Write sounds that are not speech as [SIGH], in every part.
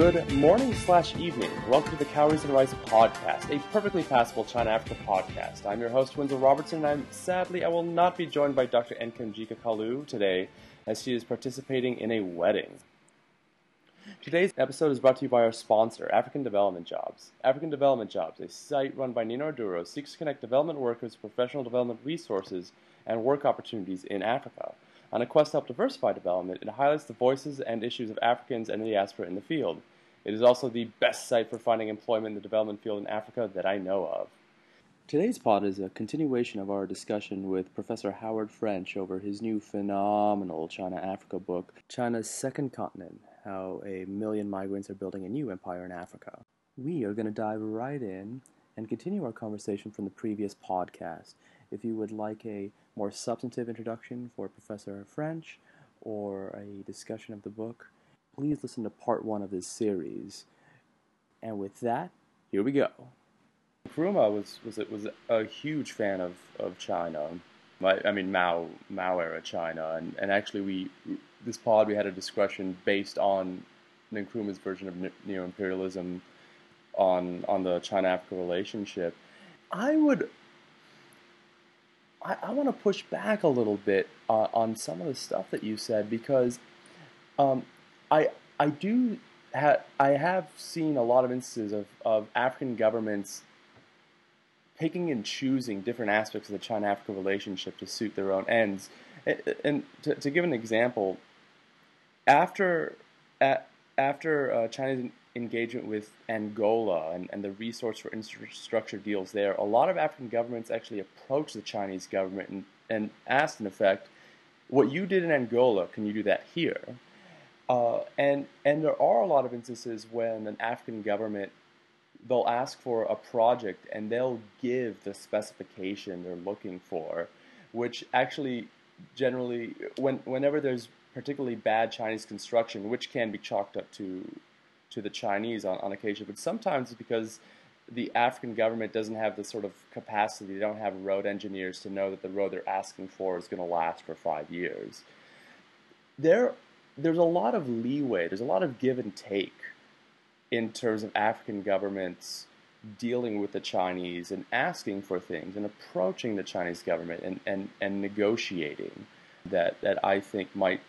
Good morning slash evening. Welcome to the Cowries and Rice podcast, a perfectly passable China Africa podcast. I'm your host, Winslow Robertson, and I'm, sadly I will not be joined by Dr. Nkemjika Kalu today as she is participating in a wedding. Today's episode is brought to you by our sponsor, African Development Jobs. African Development Jobs, a site run by Nino Arduro, seeks to connect development workers with professional development resources and work opportunities in Africa. On a quest to help diversify development, it highlights the voices and issues of Africans and the diaspora in the field. It is also the best site for finding employment in the development field in Africa that I know of. Today's pod is a continuation of our discussion with Professor Howard French over his new phenomenal China Africa book, China's Second Continent How a Million Migrants Are Building a New Empire in Africa. We are going to dive right in and continue our conversation from the previous podcast. If you would like a more substantive introduction for Professor French or a discussion of the book, please listen to part one of this series. And with that, here we go. Nkrumah was was was a huge fan of, of China. I mean Mao Mao era China, and, and actually we this pod we had a discussion based on Nkrumah's version of neo imperialism on on the China Africa relationship. I would I, I want to push back a little bit uh, on some of the stuff that you said because um, I I do ha- I have seen a lot of instances of, of African governments picking and choosing different aspects of the China Africa relationship to suit their own ends. And, and to, to, give an example, after at, after uh, China's engagement with Angola and, and the resource for infrastructure deals there, a lot of African governments actually approached the Chinese government and, and asked, in effect, what you did in Angola, can you do that here? Uh, and and there are a lot of instances when an African government they'll ask for a project and they'll give the specification they're looking for, which actually generally when whenever there's particularly bad Chinese construction, which can be chalked up to to the Chinese on, on occasion, but sometimes it's because the African government doesn't have the sort of capacity. They don't have road engineers to know that the road they're asking for is going to last for five years. There, there's a lot of leeway. There's a lot of give and take in terms of African governments dealing with the Chinese and asking for things and approaching the Chinese government and, and, and negotiating that, that I think might,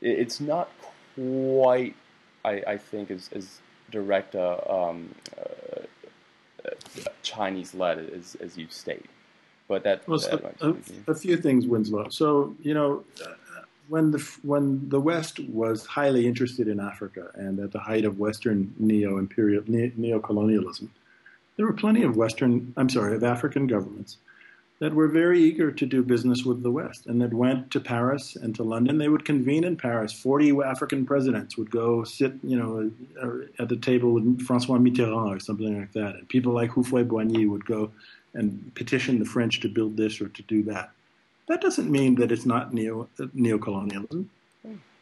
it's not quite I, I think as, is direct uh, um, uh, Chinese led as, as you state. But that, well, that so a, a, few things, Winslow. So you know, when the when the West was highly interested in Africa and at the height of Western neo imperial neo colonialism, there were plenty of Western I'm sorry of African governments that were very eager to do business with the West and that went to Paris and to London. They would convene in Paris. Forty African presidents would go sit, you know, uh, at the table with Francois Mitterrand or something like that. And people like Houphouët-Boigny would go and petition the French to build this or to do that. That doesn't mean that it's not neo neocolonialism.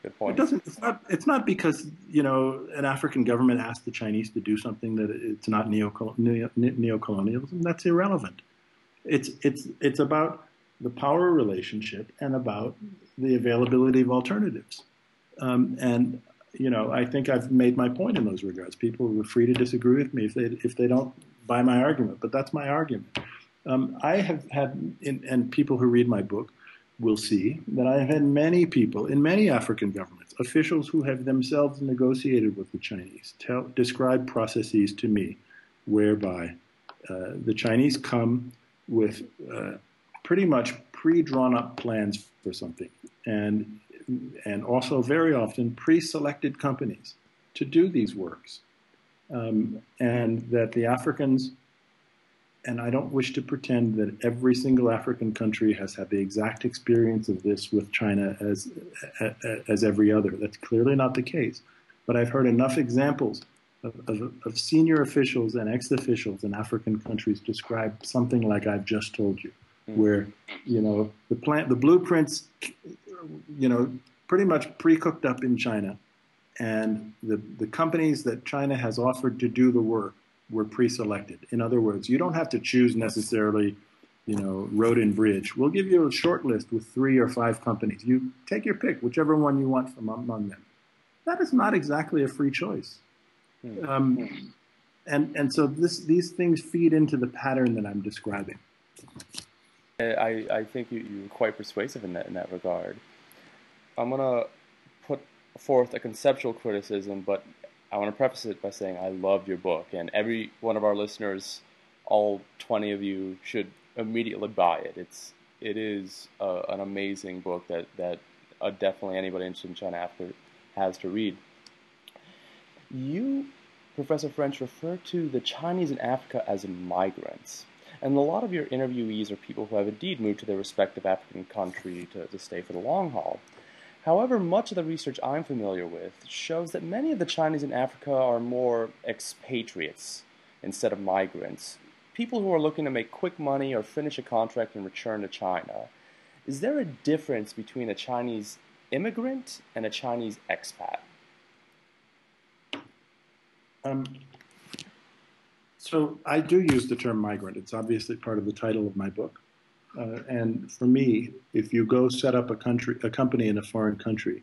Good point. It doesn't. It's not. It's not because you know an African government asked the Chinese to do something that it's not neo neocolonialism. That's irrelevant. It's it's it's about the power relationship and about the availability of alternatives. Um, and you know, I think I've made my point in those regards. People are free to disagree with me if they if they don't buy my argument, but that's my argument. Um, I have had, in, and people who read my book will see that I have had many people in many African governments, officials who have themselves negotiated with the Chinese, tell, describe processes to me whereby uh, the Chinese come with uh, pretty much pre-drawn up plans for something, and and also very often pre-selected companies to do these works, um, and that the Africans. And I don't wish to pretend that every single African country has had the exact experience of this with China as as every other. That's clearly not the case. But I've heard enough examples of, of, of senior officials and ex-officials in African countries describe something like I've just told you, mm-hmm. where you know the plant, the blueprints, you know, pretty much pre-cooked up in China, and the the companies that China has offered to do the work were pre-selected. In other words, you don't have to choose necessarily, you know, road and bridge. We'll give you a short list with three or five companies. You take your pick, whichever one you want from among them. that is not exactly a free choice. Hmm. Um, and and so this these things feed into the pattern that I'm describing. I, I think you, you're quite persuasive in that in that regard. I'm gonna put forth a conceptual criticism, but I want to preface it by saying I loved your book, and every one of our listeners, all 20 of you, should immediately buy it. It's it is uh, an amazing book that that uh, definitely anybody interested in China Africa has to read. You, Professor French, refer to the Chinese in Africa as migrants. And a lot of your interviewees are people who have indeed moved to their respective African country to, to stay for the long haul. However, much of the research I'm familiar with shows that many of the Chinese in Africa are more expatriates instead of migrants, people who are looking to make quick money or finish a contract and return to China. Is there a difference between a Chinese immigrant and a Chinese expat? Um, so I do use the term migrant. It's obviously part of the title of my book. Uh, and for me, if you go set up a country, a company in a foreign country,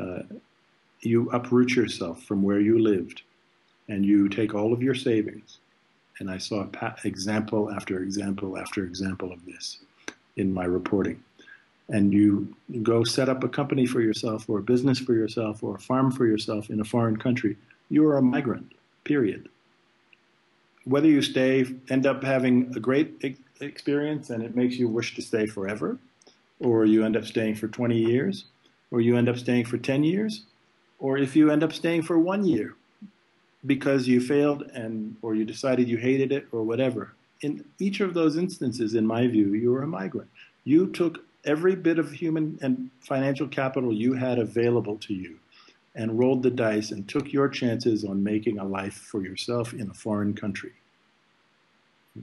uh, you uproot yourself from where you lived, and you take all of your savings. And I saw example after example after example of this in my reporting. And you go set up a company for yourself, or a business for yourself, or a farm for yourself in a foreign country. You are a migrant. Period. Whether you stay, end up having a great experience and it makes you wish to stay forever, or you end up staying for 20 years, or you end up staying for 10 years, or if you end up staying for one year because you failed and or you decided you hated it or whatever. In each of those instances, in my view, you were a migrant. You took every bit of human and financial capital you had available to you and rolled the dice and took your chances on making a life for yourself in a foreign country.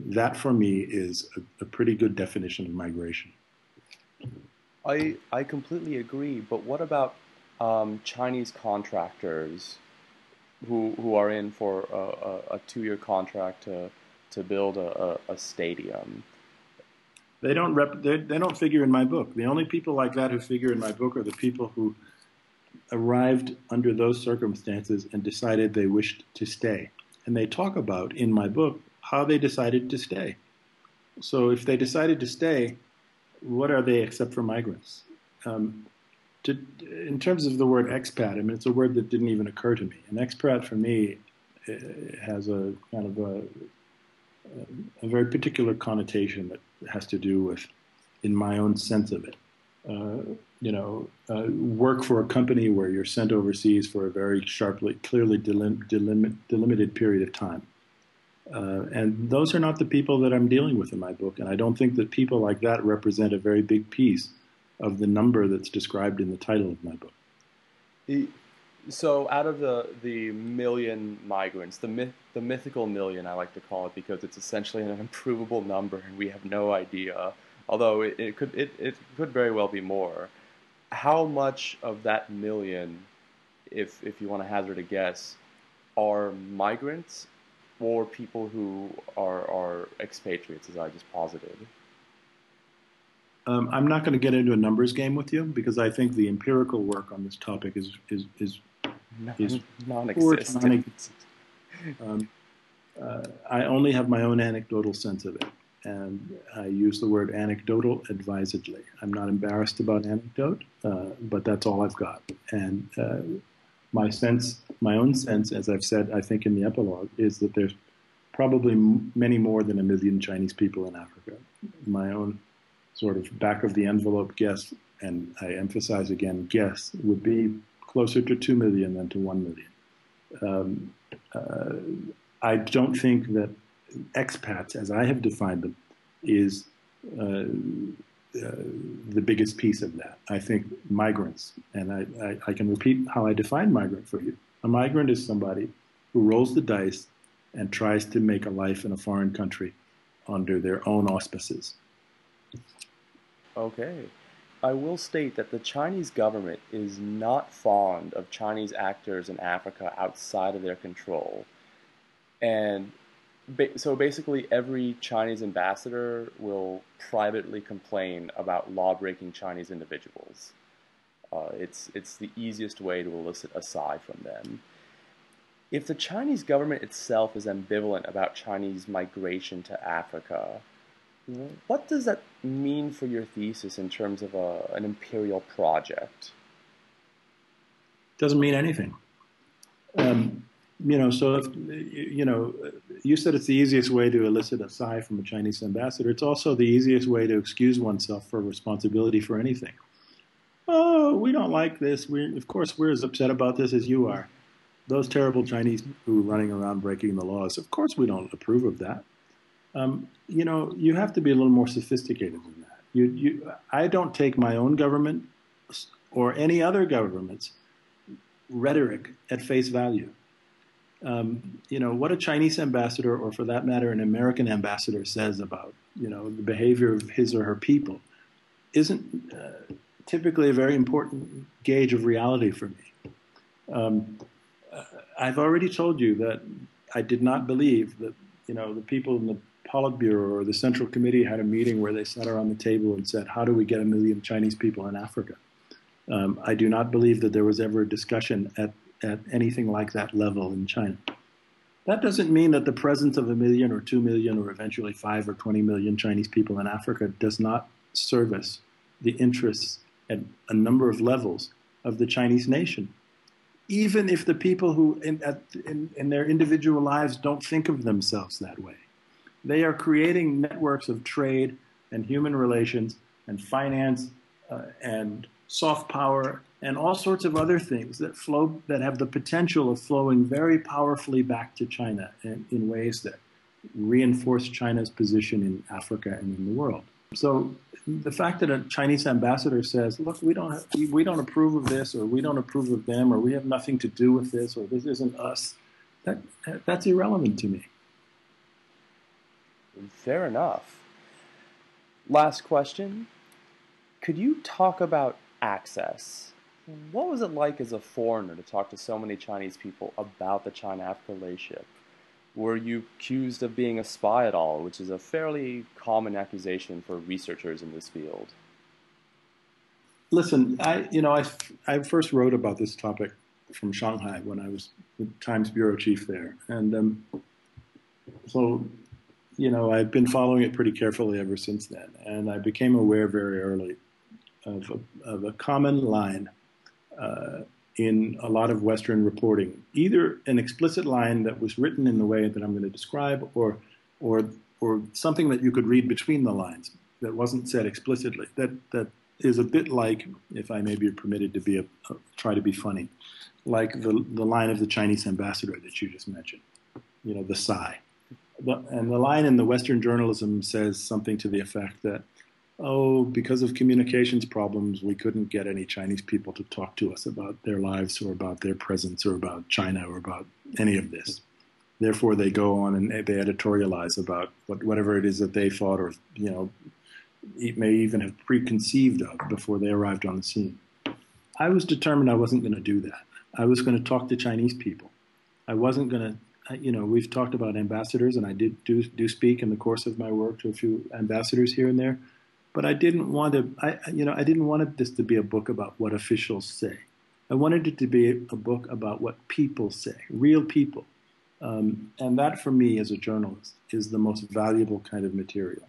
That for me is a, a pretty good definition of migration. I I completely agree. But what about um, Chinese contractors who who are in for a, a, a two year contract to to build a, a, stadium? They don't rep, they, they don't figure in my book. The only people like that who figure in my book are the people who arrived under those circumstances and decided they wished to stay. And they talk about in my book how they decided to stay. So if they decided to stay, what are they except for migrants? Um, to, in terms of the word expat, I mean, it's a word that didn't even occur to me. An expat for me has a kind of a, a very particular connotation that has to do with, in my own sense of it, uh, you know, uh, work for a company where you're sent overseas for a very sharply, clearly delim- delim- delimited period of time. Uh, and those are not the people that I'm dealing with in my book. And I don't think that people like that represent a very big piece of the number that's described in the title of my book. So, out of the, the million migrants, the myth, the mythical million, I like to call it, because it's essentially an [LAUGHS] improvable number, and we have no idea. Although it, it could it, it could very well be more. How much of that million, if if you want to hazard a guess, are migrants or people who are, are expatriates, as I just posited? Um, I'm not going to get into a numbers game with you because I think the empirical work on this topic is is is, non, is non-existent. Um, uh, I only have my own anecdotal sense of it, and I use the word anecdotal advisedly. I'm not embarrassed about anecdote, uh, but that's all I've got. And uh, my sense, my own sense, as I've said, I think in the epilogue, is that there's probably many more than a million Chinese people in Africa. My own sort of back of the envelope guess, and I emphasize again, guess, would be closer to 2 million than to 1 million. Um, uh, I don't think that expats, as I have defined them, is uh, uh, the biggest piece of that. I think migrants, and I, I, I, can repeat how I define migrant for you. A migrant is somebody who rolls the dice and tries to make a life in a foreign country under their own auspices. Okay. I will state that the Chinese government is not fond of Chinese actors in Africa outside of their control. And so basically, every Chinese ambassador will privately complain about law breaking Chinese individuals. Uh, it's it's the easiest way to elicit a sigh from them. If the Chinese government itself is ambivalent about Chinese migration to Africa, what does that mean for your thesis in terms of a, an imperial project? Doesn't mean anything. Um, you know, so if, you know, you said it's the easiest way to elicit a sigh from a Chinese ambassador. It's also the easiest way to excuse oneself for responsibility for anything. Oh, we don't like this. We, of course, we're as upset about this as you are. Those terrible Chinese who are running around breaking the laws. Of course, we don't approve of that. Um, you know, you have to be a little more sophisticated than that. You, you, I don't take my own government or any other government's rhetoric at face value. Um, you know, what a Chinese ambassador, or for that matter, an American ambassador says about, you know, the behavior of his or her people isn't uh, typically a very important gauge of reality for me. Um, I've already told you that I did not believe that, you know, the people in the Politburo or the Central Committee had a meeting where they sat around the table and said, how do we get a million Chinese people in Africa? Um, I do not believe that there was ever a discussion at, at anything like that level in China. That doesn't mean that the presence of a million or two million or eventually five or 20 million Chinese people in Africa does not service the interests at a number of levels of the Chinese nation. Even if the people who, in, at, in, in their individual lives, don't think of themselves that way. They are creating networks of trade and human relations and finance uh, and soft power, and all sorts of other things that flow that have the potential of flowing very powerfully back to China in, in ways that reinforce China's position in Africa and in the world. So the fact that a Chinese ambassador says, "Look, we don't have, we don't approve of this, or we don't approve of them, or we have nothing to do with this, or this isn't us," that that's irrelevant to me. Fair enough. Last question. Could you talk about access. What was it like as a foreigner to talk to so many Chinese people about the China-Africa relationship? Were you accused of being a spy at all, which is a fairly common accusation for researchers in this field? Listen, I you know I, I first wrote about this topic from Shanghai when I was the Times bureau chief there, and um, so you know I've been following it pretty carefully ever since then, and I became aware very early of a, of a common line uh, in a lot of Western reporting, either an explicit line that was written in the way that I'm going to describe, or or or something that you could read between the lines that wasn't said explicitly. That that is a bit like, if I may be permitted to be a, a try to be funny, like the the line of the Chinese ambassador that you just mentioned. You know, the sigh. The, and the line in the Western journalism says something to the effect that oh, because of communications problems, we couldn't get any Chinese people to talk to us about their lives or about their presence or about China or about any of this. Therefore, they go on and they editorialize about what, whatever it is that they thought or, you know, may even have preconceived of before they arrived on the scene. I was determined I wasn't going to do that. I was going to talk to Chinese people. I wasn't going to, you know, we've talked about ambassadors, and I did do, do speak in the course of my work to a few ambassadors here and there but I didn't want to. I you know I didn't want this to be a book about what officials say. I wanted it to be a book about what people say, real people, um, and that for me as a journalist is the most valuable kind of material.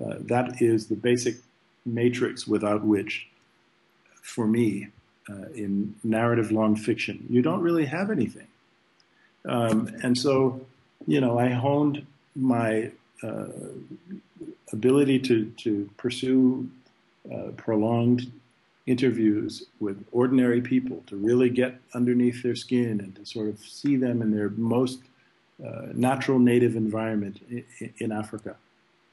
Uh, that is the basic matrix without which, for me, uh, in narrative long fiction, you don't really have anything. Um, and so, you know, I honed my uh, ability to, to pursue uh, prolonged interviews with ordinary people, to really get underneath their skin and to sort of see them in their most uh, natural native environment in, in Africa.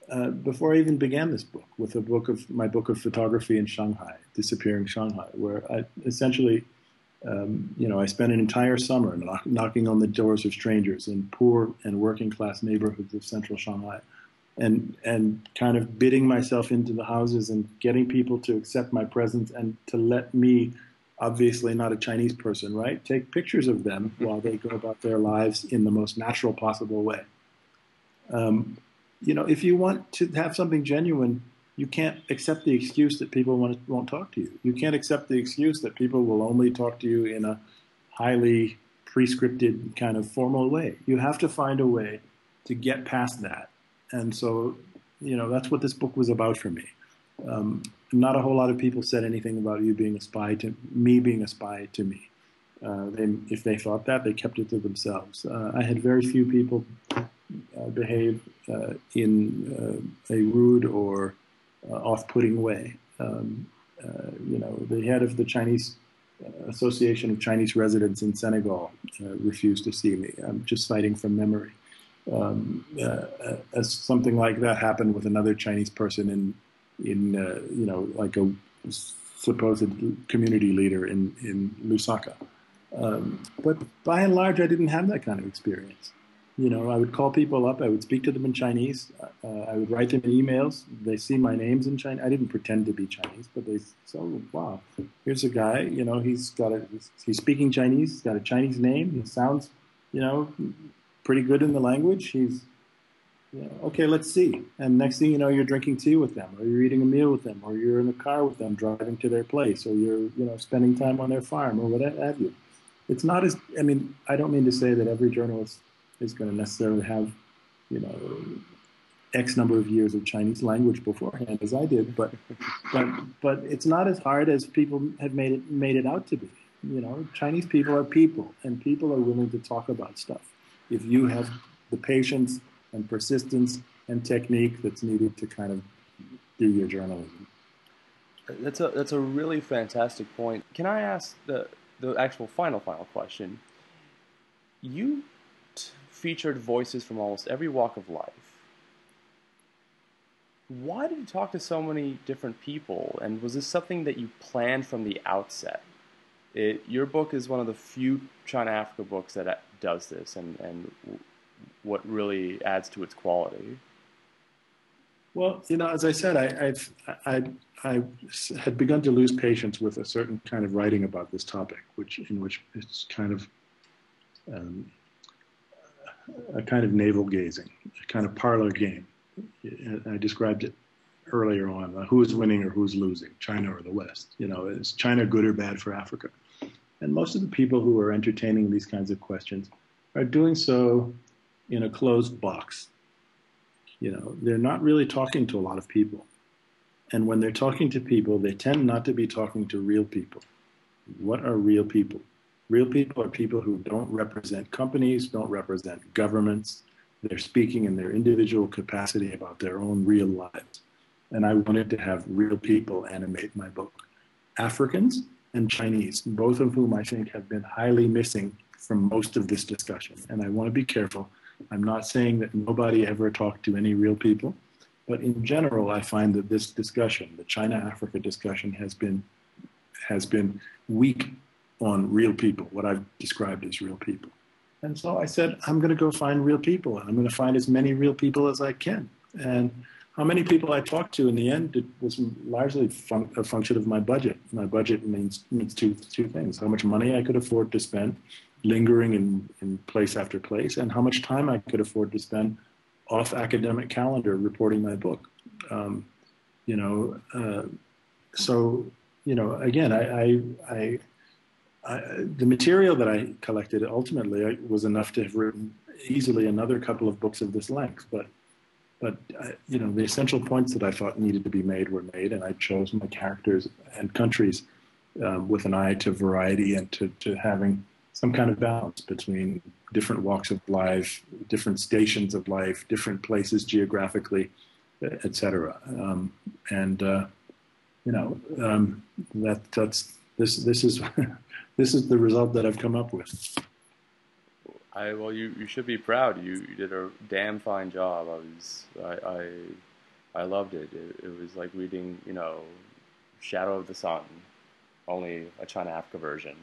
Uh, before I even began this book, with a book of my book of photography in Shanghai, Disappearing Shanghai, where I essentially, um, you know, I spent an entire summer knock, knocking on the doors of strangers in poor and working class neighborhoods of central Shanghai, and and kind of bidding myself into the houses and getting people to accept my presence and to let me obviously not a chinese person right take pictures of them mm-hmm. while they go about their lives in the most natural possible way um, you know if you want to have something genuine you can't accept the excuse that people won't, won't talk to you. You can't accept the excuse that people will only talk to you in a highly prescripted kind of formal way. You have to find a way to get past that. And so, you know, that's what this book was about for me. Um, not a whole lot of people said anything about you being a spy to me being a spy to me. Uh, they, if they thought that, they kept it to themselves. Uh, I had very few people uh, behave uh, in uh, a rude or uh, off-putting way. Um, you know, the head of the Chinese Association of Chinese Residents in Senegal refused to see me. I'm just citing from memory. Um, as something like that happened with another Chinese person in in you know like a supposed community leader in in Lusaka. Um, but by and large, I didn't have that kind of experience. You know, I would call people up, I would speak to them in Chinese, uh, I would write them emails. They see my names in Chinese. I didn't pretend to be Chinese, but they so wow, here's a guy. You know, he's got a he's speaking Chinese. He's got a Chinese name. He sounds, you know, pretty good in the language. He's yeah, okay, let's see. And next thing you know, you're drinking tea with them, or you're eating a meal with them, or you're in a car with them, driving to their place, or you're, you know, spending time on their farm, or what have you it's not as I mean I don't mean to say that every journalist is going to necessarily have you know X number of years of Chinese language beforehand as I did, but but but it's not as hard as people have made it made it out to be. You know, Chinese people are people, and people are willing to talk about stuff. If you have the patience and persistence and technique that's needed to kind of do your journalism. That's a that's a really fantastic point. Can I ask the the actual final, final question. You t- featured voices from almost every walk of life. Why did you talk to so many different people? And was this something that you planned from the outset? It, your book is one of the few China Africa books that does this, and, and what really adds to its quality. Well, you know, as I said, I, I've, I, I had begun to lose patience with a certain kind of writing about this topic, which in which it's kind of um, a kind of navel gazing, a kind of parlor game. I described it earlier on: uh, who's winning or who's losing, China or the West. You know, is China good or bad for Africa? And most of the people who are entertaining these kinds of questions are doing so in a closed box you know, they're not really talking to a lot of people. And when they're talking to people, they tend not to be talking to real people. What are real people? Real people are people who don't represent companies, don't represent governments. They're speaking in their individual capacity about their own real lives. And I wanted to have real people animate my book. Africans and Chinese, both of whom I think have been highly missing from most of this discussion. And I want to be careful I'm not saying that nobody ever talked to any real people, but in general, I find that this discussion, the China-Africa discussion, has been has been weak on real people, what I've described as real people. And so I said, I'm going to go find real people, and I'm going to find as many real people as I can. And how many people I talked to in the end it was largely fun- a function of my budget. My budget means means two two things: how much money I could afford to spend, lingering in, in place after place and how much time I could afford to spend off academic calendar reporting my book. Um, you know, uh, so, you know, again, I, I, I, I, the material that I collected ultimately was enough to have written easily another couple of books of this length, but but uh, you know the essential points that I thought needed to be made were made, and I chose my characters and countries um, with an eye to variety and to, to having some kind of balance between different walks of life, different stations of life, different places geographically, etc. Um, and uh, you know um, that that's this this is [LAUGHS] this is the result that I've come up with. I well, you, you should be proud. You, you did a damn fine job. I was I I, I loved it. it. It was like reading you know Shadow of the Sun, only a China Africa version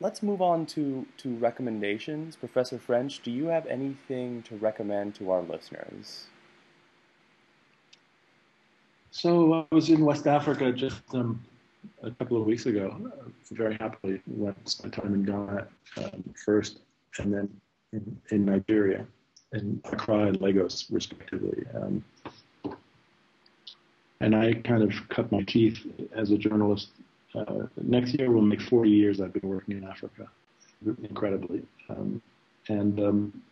let's move on to, to recommendations. Professor French, do you have anything to recommend to our listeners? So I was in West Africa just um, a couple of weeks ago. Uh, very happily went spent time in Ghana um, first, and then in, in, Nigeria, in Accra and Lagos, respectively. Um, and I kind of cut my teeth as a journalist. Uh, next year will make 40 years I've been working in Africa, incredibly. Um, and um,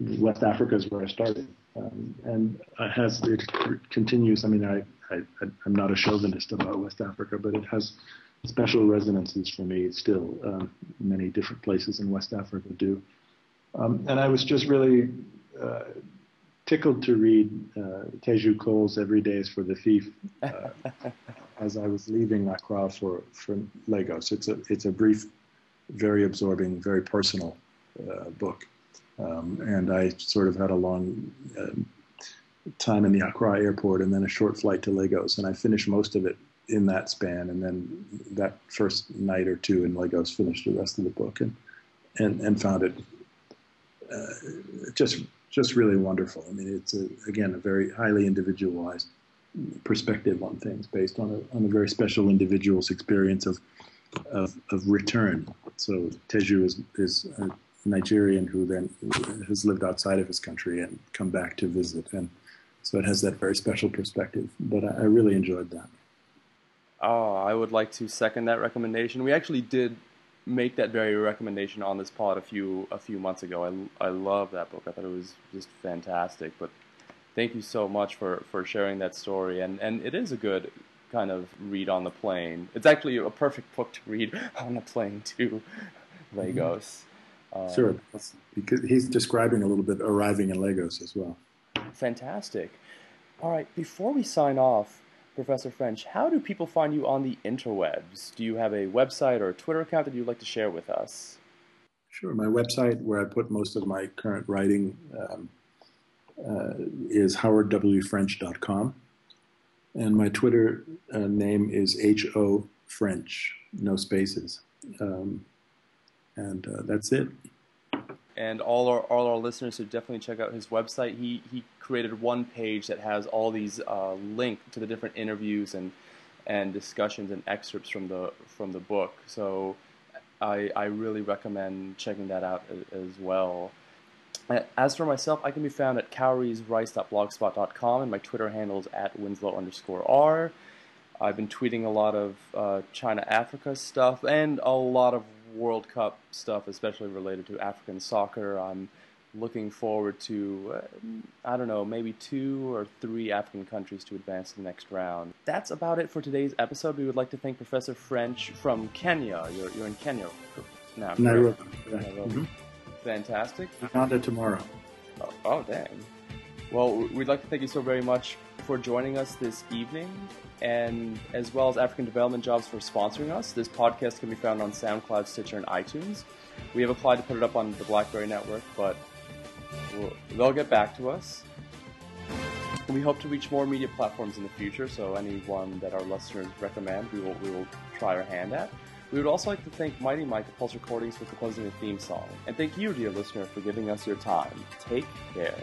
West Africa is where I started. Um, and it has it continues. I mean, I, I I'm not a chauvinist about West Africa, but it has special resonances for me still. Um, many different places in West Africa do. Um, and I was just really uh, tickled to read uh, Teju Cole's Every Day is for the Thief uh, as I was leaving Accra for, for Lagos. It's a, it's a brief, very absorbing, very personal uh, book. Um, and I sort of had a long uh, time in the Accra airport and then a short flight to Lagos. And I finished most of it in that span. And then that first night or two in Lagos finished the rest of the book and, and, and found it uh, just just really wonderful. I mean, it's a, again a very highly individualized perspective on things based on a on a very special individual's experience of of, of return. So Teju is is a Nigerian who then has lived outside of his country and come back to visit, and so it has that very special perspective. But I, I really enjoyed that. Oh, I would like to second that recommendation. We actually did make that very recommendation on this pod a few a few months ago. I, I love that book. I thought it was just fantastic. But thank you so much for, for sharing that story. And and it is a good kind of read on the plane. It's actually a perfect book to read [LAUGHS] on the plane to [LAUGHS] Lagos. Um, sure, because he's describing a little bit arriving in Lagos as well. Fantastic. All right, before we sign off, Professor French, how do people find you on the interwebs? Do you have a website or a Twitter account that you'd like to share with us? Sure. My website, where I put most of my current writing, um, uh, is howardwfrench.com. And my Twitter uh, name is H.O. French, no spaces. Um, and uh, that's it and all our all our listeners should definitely check out his website. He he created one page that has all these uh, linked to the different interviews and and discussions and excerpts from the from the book. So I I really recommend checking that out as well. As for myself, I can be found at cowriesrice.blogspot.com and my Twitter handle is at winslow underscore r. I've been tweeting a lot of uh, China Africa stuff and a lot of World Cup stuff, especially related to African soccer. I'm looking forward to, uh, I don't know, maybe two or three African countries to advance to the next round. That's about it for today's episode. We would like to thank Professor French from Kenya. You're, you're in Kenya now. Nairobi. Nairobi. Mm-hmm. Fantastic. Not tomorrow. Oh, oh, dang. Well, we'd like to thank you so very much for joining us this evening, and as well as African Development Jobs for sponsoring us. This podcast can be found on SoundCloud, Stitcher, and iTunes. We have applied to put it up on the BlackBerry Network, but we'll, they'll get back to us. We hope to reach more media platforms in the future, so any one that our listeners recommend, we will, we will try our hand at. We would also like to thank Mighty Mike Pulse Recordings for composing the theme song. And thank you, dear listener, for giving us your time. Take care.